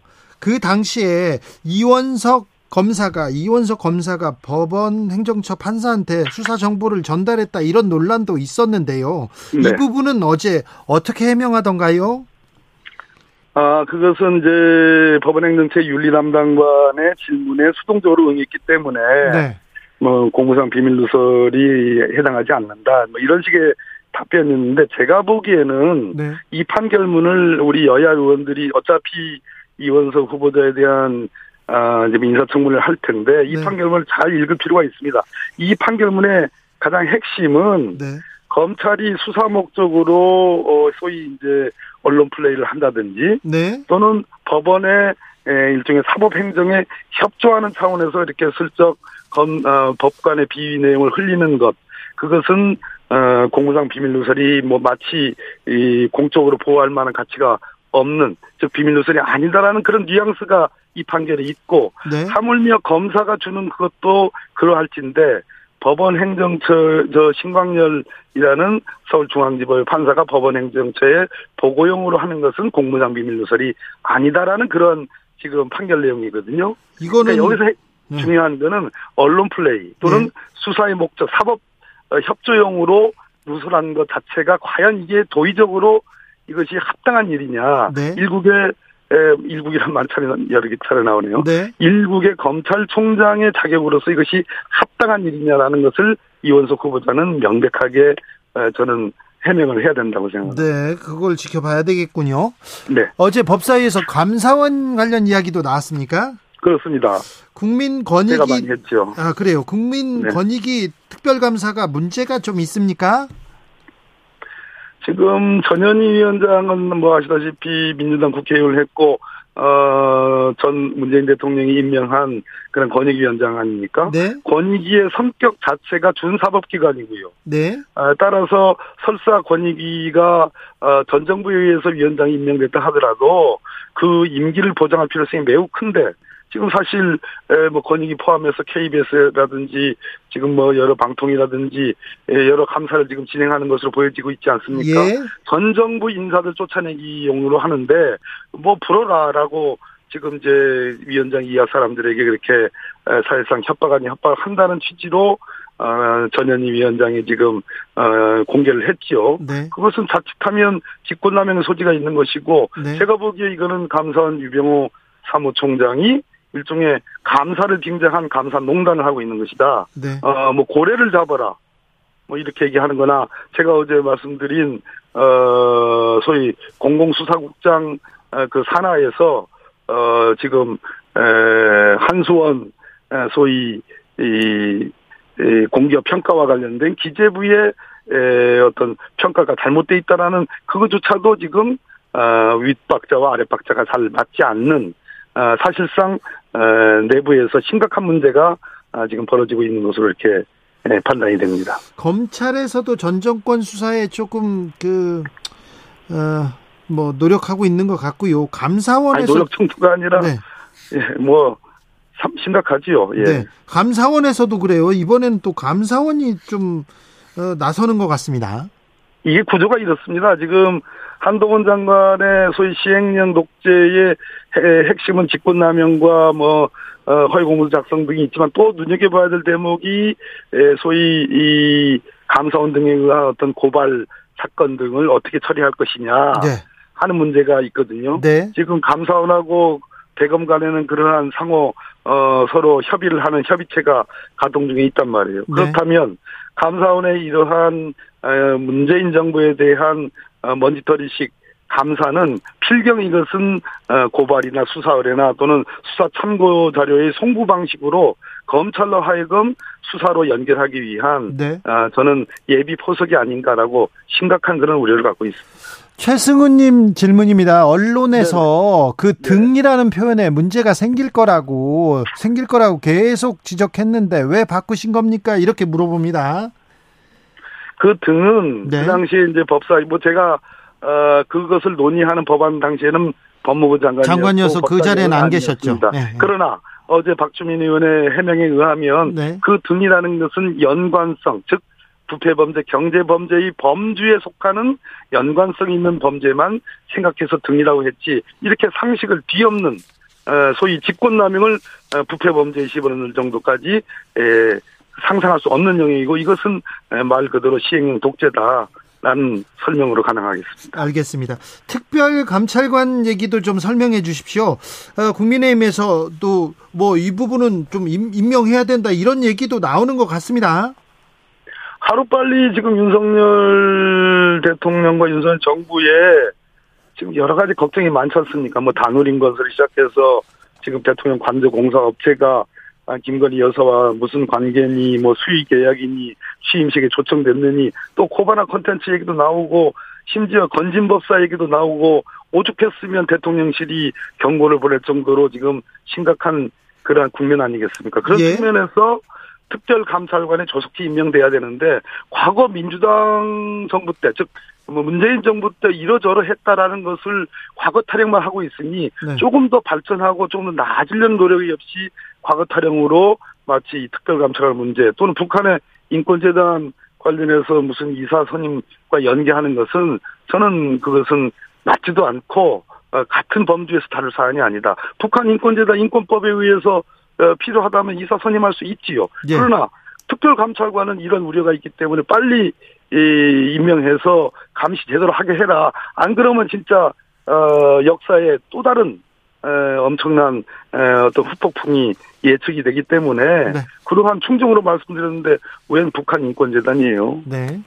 그 당시에 이원석 검사가 이원석 검사가 법원 행정처 판사한테 수사 정보를 전달했다 이런 논란도 있었는데요. 네. 이 부분은 어제 어떻게 해명하던가요? 아, 그것은 이제 법원행정처 윤리담당관의 질문에 수동적으로 응했기 때문에 네. 뭐 공무상 비밀 누설이 해당하지 않는다. 뭐 이런 식의 답변이었는데 제가 보기에는 네. 이 판결문을 우리 여야 의원들이 어차피 이원석 후보자에 대한 아, 이제 인사청문회를 할 텐데 이 네. 판결문을 잘 읽을 필요가 있습니다. 이 판결문의 가장 핵심은 네. 검찰이 수사 목적으로 어, 소위 이제 언론 플레이를 한다든지 네. 또는 법원의 일종의 사법 행정에 협조하는 차원에서 이렇게 슬쩍 검, 어, 법관의 비위 내용을 흘리는 것 그것은 어, 공무상 비밀 누설이 뭐 마치 이 공적으로 보호할 만한 가치가 없는 즉 비밀 누설이 아니다라는 그런 뉘앙스가 이 판결에 있고 네. 하물며 검사가 주는 그것도 그러할진데 법원 행정처 저 신광열이라는 서울중앙지법 판사가 법원 행정처에 보고용으로 하는 것은 공무상 비밀 누설이 아니다라는 그런 지금 판결 내용이거든요. 이거는 그러니까 여기서 네. 중요한 거는 언론 플레이 또는 네. 수사의 목적 사법 어, 협조용으로 누설한 것 자체가 과연 이게 도의적으로 이것이 합당한 일이냐. 네. 일국의 에, 일국이란 만차례 여러 개 차례 나오네요. 네. 일국의 검찰총장의 자격으로서 이것이 합당한 일이냐라는 것을 이원석 후보자는 명백하게 에, 저는 해명을 해야 된다고 생각합니다. 네, 그걸 지켜봐야 되겠군요. 네. 어제 법사위에서 감사원 관련 이야기도 나왔습니까? 그렇습니다. 국민 했죠. 아 그래요. 국민 네. 권익위 특별감사가 문제가 좀 있습니까? 지금 전현희 위원장은 뭐 아시다시피 민주당 국회의원을 했고 어, 전 문재인 대통령이 임명한 그런 권익위원장 아닙니까? 네. 권익위의 성격 자체가 준사법기관이고요. 네. 어, 따라서 설사 권익위가 어, 전 정부에 의해서 위원장이 임명됐다 하더라도 그 임기를 보장할 필요성이 매우 큰데 지금 사실 뭐 권익위 포함해서 KBS라든지 지금 뭐 여러 방통이라든지 여러 감사를 지금 진행하는 것으로 보여지고 있지 않습니까? 예. 전 정부 인사들 쫓아내기 용으로 하는데 뭐 불어라라고 지금 이제 위원장 이하 사람들에게 그렇게 사실상 협박 아닌 협박을 한다는 취지로 어, 전현희 위원장이 지금 어, 공개를 했죠. 네. 그것은 자칫하면 직권남용의 소지가 있는 것이고 네. 제가 보기에 이거는 감사원 유병호 사무총장이 일종의 감사를 빙자한 감사 농단을 하고 있는 것이다. 네. 어, 뭐 고래를 잡아라. 뭐 이렇게 얘기하는 거나 제가 어제 말씀드린 어 소위 공공수사국장 어, 그 산하에서 어 지금 에 한수원 에, 소위 이, 이 공기업 평가와 관련된 기재부의 에, 어떤 평가가 잘못돼 있다라는 그것조차도 지금 어, 윗박자와 아랫박자가 잘 맞지 않는 어, 사실상 어, 내부에서 심각한 문제가 아, 지금 벌어지고 있는 것으로 이렇게 예, 판단이 됩니다. 검찰에서도 전 정권 수사에 조금 그, 어, 뭐, 노력하고 있는 것 같고요. 감사원에서. 아니, 노력 정도가 아니라, 네. 예, 뭐, 심각하지요. 예. 네. 감사원에서도 그래요. 이번에는 또 감사원이 좀, 어, 나서는 것 같습니다. 이게 구조가 이렇습니다. 지금 한동훈 장관의 소위 시행령 독재의 핵심은 직권남용과 뭐 어, 허위공문 작성 등이 있지만 또 눈여겨봐야 될 대목이 소위 이 감사원 등에 의한 어떤 고발 사건 등을 어떻게 처리할 것이냐 네. 하는 문제가 있거든요. 네. 지금 감사원하고 대검 간에는 그러한 상호 어, 서로 협의를 하는 협의체가 가동 중에 있단 말이에요. 네. 그렇다면 감사원의 이러한 문재인 정부에 대한 어, 먼지털이식 감사는 필경 이것은 어, 고발이나 수사 의뢰나 또는 수사 참고 자료의 송부 방식으로 검찰로 하여금 수사로 연결하기 위한 네. 어, 저는 예비 포석이 아닌가라고 심각한 그런 우려를 갖고 있습니다. 최승우님 질문입니다. 언론에서 네그 네. 등이라는 표현에 문제가 생길 거라고 생길 거라고 계속 지적했는데 왜 바꾸신 겁니까? 이렇게 물어봅니다. 그 등은 네. 그 당시에 이제 법사 뭐 제가 어 그것을 논의하는 법안 당시에는 법무부 장관이었고 장관이어서 그 자리에는 안 계셨죠. 네, 네. 그러나 어제 박주민 의원의 해명에 의하면 네. 그 등이라는 것은 연관성 즉 부패 범죄, 경제 범죄의 범주에 속하는 연관성 있는 범죄만 생각해서 등이라고 했지 이렇게 상식을 뒤엎는 어, 소위 직권남용을 어, 부패 범죄에 집어넣는 정도까지 상상할 수 없는 영역이고 이것은 말 그대로 시행령 독재다. 라는 설명으로 가능하겠습니다. 알겠습니다. 특별 감찰관 얘기도 좀 설명해 주십시오. 어, 국민의힘에서도 뭐 이 부분은 좀 임명해야 된다 이런 얘기도 나오는 것 같습니다. 하루빨리 지금 윤석열 대통령과 윤석열 정부에 지금 여러 가지 걱정이 많지 않습니까? 뭐 단울인 것을 시작해서 지금 대통령 관저 공사 업체가 아, 김건희 여사와 무슨 관계니 뭐 수의 계약이니 취임식에 초청됐느니 또 코바나 컨텐츠 얘기도 나오고 심지어 건진법사 얘기도 나오고 오죽했으면 대통령실이 경고를 보낼 정도로 지금 심각한 그러한 국면 아니겠습니까? 그런 예. 측면에서 특별감찰관에 조속히 임명돼야 되는데 과거 민주당 정부 때, 즉 뭐 문재인 정부 때 이러저러 했다라는 것을 과거 타령만 하고 있으니 네. 조금 더 발전하고 조금 더 나아지려는 노력이 없이 과거 타령으로 마치 이 특별감찰관 문제 또는 북한의 인권재단 관련해서 무슨 이사 선임과 연계하는 것은 저는 그것은 맞지도 않고 어, 같은 범주에서 다룰 사안이 아니다. 북한 인권재단 인권법에 의해서 어, 필요하다면 이사 선임할 수 있지요. 예. 그러나 특별감찰관은 이런 우려가 있기 때문에 빨리 이, 임명해서 감시 제대로 하게 해라. 안 그러면 진짜 어, 역사에 또 다른 에, 엄청난 에, 어떤 후폭풍이 예측이 되기 때문에 네. 그러한 충정으로 말씀드렸는데 웬 북한 인권재단이에요. 네.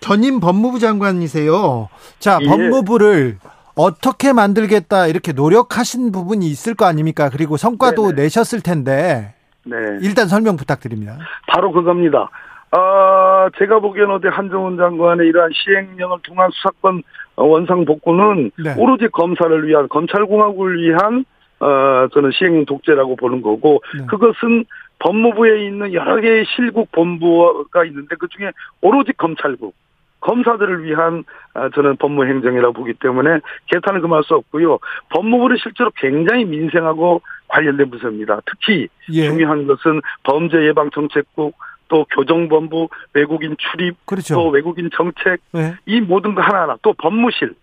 전임 법무부 장관이세요. 자, 예. 법무부를 어떻게 만들겠다 이렇게 노력하신 부분이 있을 거 아닙니까? 그리고 성과도 네네. 내셨을 텐데 네. 일단 설명 부탁드립니다. 바로 그겁니다. 아, 제가 보기에는 어디 한정훈 장관의 이러한 시행령을 통한 수사권 어, 원상 복구는 네. 오로지 검사를 위한 검찰공화국을 위한 어 저는 시행령 독재라고 보는 거고 네. 그것은 법무부에 있는 여러 개의 실국 본부가 있는데 그 중에 오로지 검찰국 검사들을 위한 아, 저는 법무 행정이라고 보기 때문에 개탄을 금할 수 없고요. 법무부는 실제로 굉장히 민생하고 관련된 부서입니다. 특히 예. 중요한 것은 범죄 예방 정책국 또 교정본부 외국인 출입 그렇죠. 또 외국인 정책 네. 이 모든 거 하나하나 또 법무실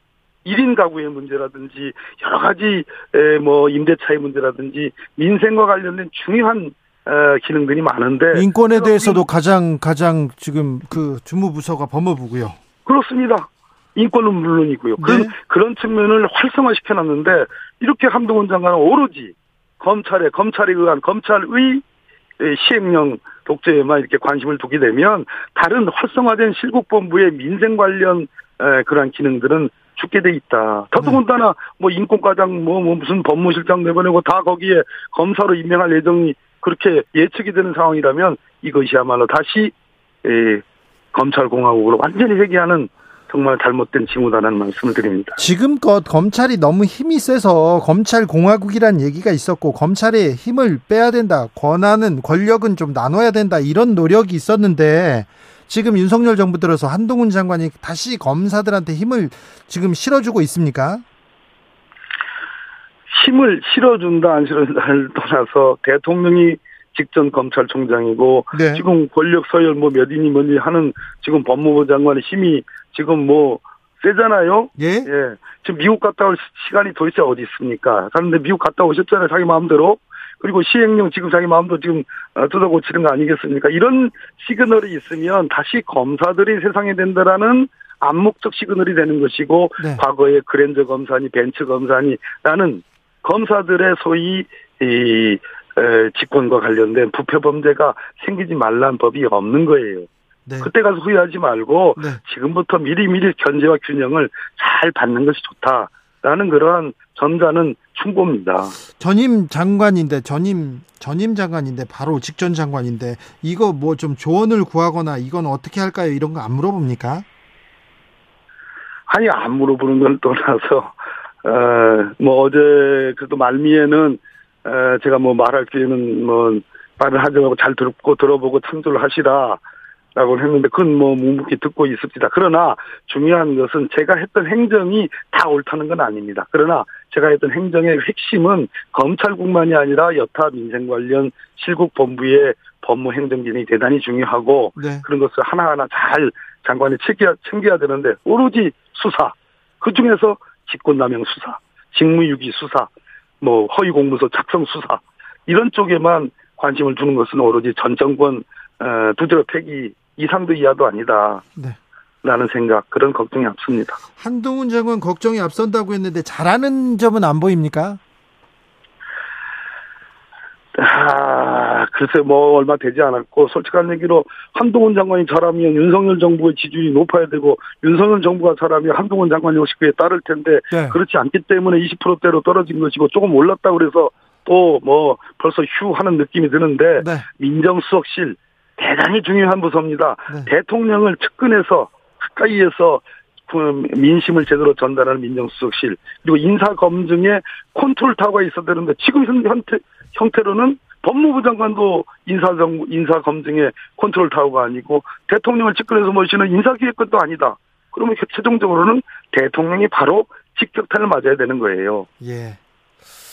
1인 가구의 문제라든지 여러 가지 에, 뭐 임대차의 문제라든지 민생과 관련된 중요한 어, 기능들이 많은데 인권에 대해서도 가장 가장 지금 그 주무부서가 법무부고요. 그렇습니다. 인권은 물론이고요. 그런, 네. 그런 측면을 활성화시켜 놨는데 이렇게 한동훈 장관은 오로지 검찰에 검찰에 의한 검찰의 에, 시행령 독재에만 이렇게 관심을 두게 되면 다른 활성화된 실국본부의 민생 관련 에, 그러한 기능들은 죽게 돼 있다. 더더군다나 뭐 인권과장 뭐, 뭐 무슨 법무실장 내보내고 다 거기에 검사로 임명할 예정이 그렇게 예측이 되는 상황이라면 이것이야말로 다시 에, 검찰공화국으로 완전히 회귀하는 정말 잘못된 징후다라는 말씀을 드립니다. 지금껏 검찰이 너무 힘이 세서 검찰 공화국이란 얘기가 있었고 검찰의 힘을 빼야 된다. 권한은 권력은 좀 나눠야 된다. 이런 노력이 있었는데 지금 윤석열 정부 들어서 한동훈 장관이 다시 검사들한테 힘을 지금 실어주고 있습니까? 힘을 실어준다 안 실어준다를 떠나서 대통령이 직전 검찰총장이고 네. 지금 권력 서열 뭐 몇 인이 뭐니 하는 지금 법무부 장관의 힘이 지금 뭐 세잖아요. 예? 예. 지금 미국 갔다 올 시간이 도대체 어디 있습니까? 그런데 미국 갔다 오셨잖아요. 자기 마음대로. 그리고 시행령 지금 자기 마음대로 지금 어, 뜯어 고치는 거 아니겠습니까? 이런 시그널이 있으면 다시 검사들이 세상이 된다라는 암묵적 시그널이 되는 것이고 네. 과거에 그랜저 검사니 벤츠 검사니 나는 검사들의 소위 이 에, 직권과 관련된 부패 범죄가 생기지 말란 법이 없는 거예요. 네. 그때 가서 후회하지 말고 네. 지금부터 미리미리 견제와 균형을 잘 받는 것이 좋다라는 그러한 전자는 충고입니다. 전임 장관인데 전임 전임 장관인데 바로 직전 장관인데 이거 뭐 좀 조언을 구하거나 이건 어떻게 할까요? 이런 거 안 물어봅니까? 아니 안 물어보는 건 떠나서 어 뭐 어제 그래도 말미에는 어 제가 뭐 말할 기회는 뭐 말을 하지 말고 잘 듣고 들어보고 참조를 하시라. 라고 했는데 그건 뭐 묵묵히 듣고 있습니다. 그러나 중요한 것은 제가 했던 행정이 다 옳다는 건 아닙니다. 그러나 제가 했던 행정의 핵심은 검찰국만이 아니라 여타 민생 관련 실국 본부의 법무 행정 기능이 대단히 중요하고 네. 그런 것을 하나하나 잘 장관이 챙겨야, 챙겨야 되는데 오로지 수사 그 중에서 직권남용 수사, 직무유기 수사, 뭐 허위 공문서 작성 수사 이런 쪽에만 관심을 두는 것은 오로지 전 정권 어, 두드러 패기 이상도 이하도 아니다. 네. 라는 생각 그런 걱정이 앞섭니다. 한동훈 장관 걱정이 앞선다고 했는데 잘하는 점은 안 보입니까? 아, 글쎄 뭐 얼마 되지 않았고 솔직한 얘기로 한동훈 장관이 잘하면 윤석열 정부의 지지율이 높아야 되고 윤석열 정부가 잘하면 한동훈 장관이 혹시 그에 따를 텐데 네. 그렇지 않기 때문에 20%대로 떨어진 것이고 조금 올랐다 그래서 또 뭐 벌써 휴 하는 느낌이 드는데 네. 민정수석실 대단히 중요한 부서입니다. 네. 대통령을 측근해서 가까이에서 그 민심을 제대로 전달하는 민정수석실 그리고 인사 검증에 컨트롤 타워가 있어야 되는데 지금 형태 형태로는 법무부 장관도 인사정 인사 검증에 컨트롤 타워가 아니고 대통령을 직권해서 모시는 인사기획권도 아니다. 그러면 최종적으로는 대통령이 바로 직격탄을 맞아야 되는 거예요. 예.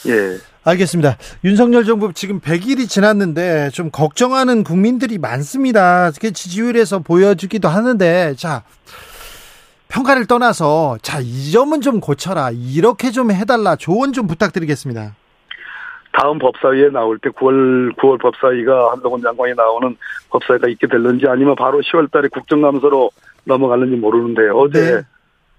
예. 알겠습니다. 윤석열 정부 지금 100일이 지났는데 좀 걱정하는 국민들이 많습니다. 지지율에서 보여주기도 하는데 자 평가를 떠나서 자 이 점은 좀 고쳐라 이렇게 좀 해달라 조언 좀 부탁드리겠습니다. 다음 법사위에 나올 때 9월 9월 법사위가 한동훈 장관이 나오는 법사위가 있게 될는지 아니면 바로 10월달에 국정감사로 넘어갈는지 모르는데 어제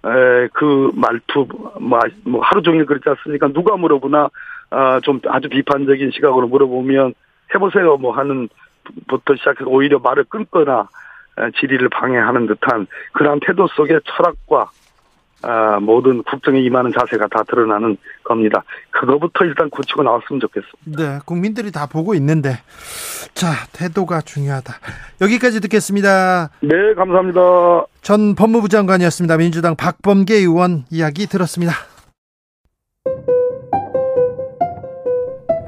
네. 에, 그 말투 뭐, 뭐 하루 종일 그렇지 않습니까? 누가 물어보나 아, 좀 아주 비판적인 시각으로 물어보면 해보세요 뭐 하는 부터 시작해서 오히려 말을 끊거나 질의를 방해하는 듯한 그러한 태도 속에 철학과 아, 모든 국정에 임하는 자세가 다 드러나는 겁니다. 그거부터 일단 고치고 나왔으면 좋겠습니다. 네, 국민들이 다 보고 있는데 자 태도가 중요하다. 여기까지 듣겠습니다. 네, 감사합니다. 전 법무부 장관이었습니다. 민주당 박범계 의원 이야기 들었습니다.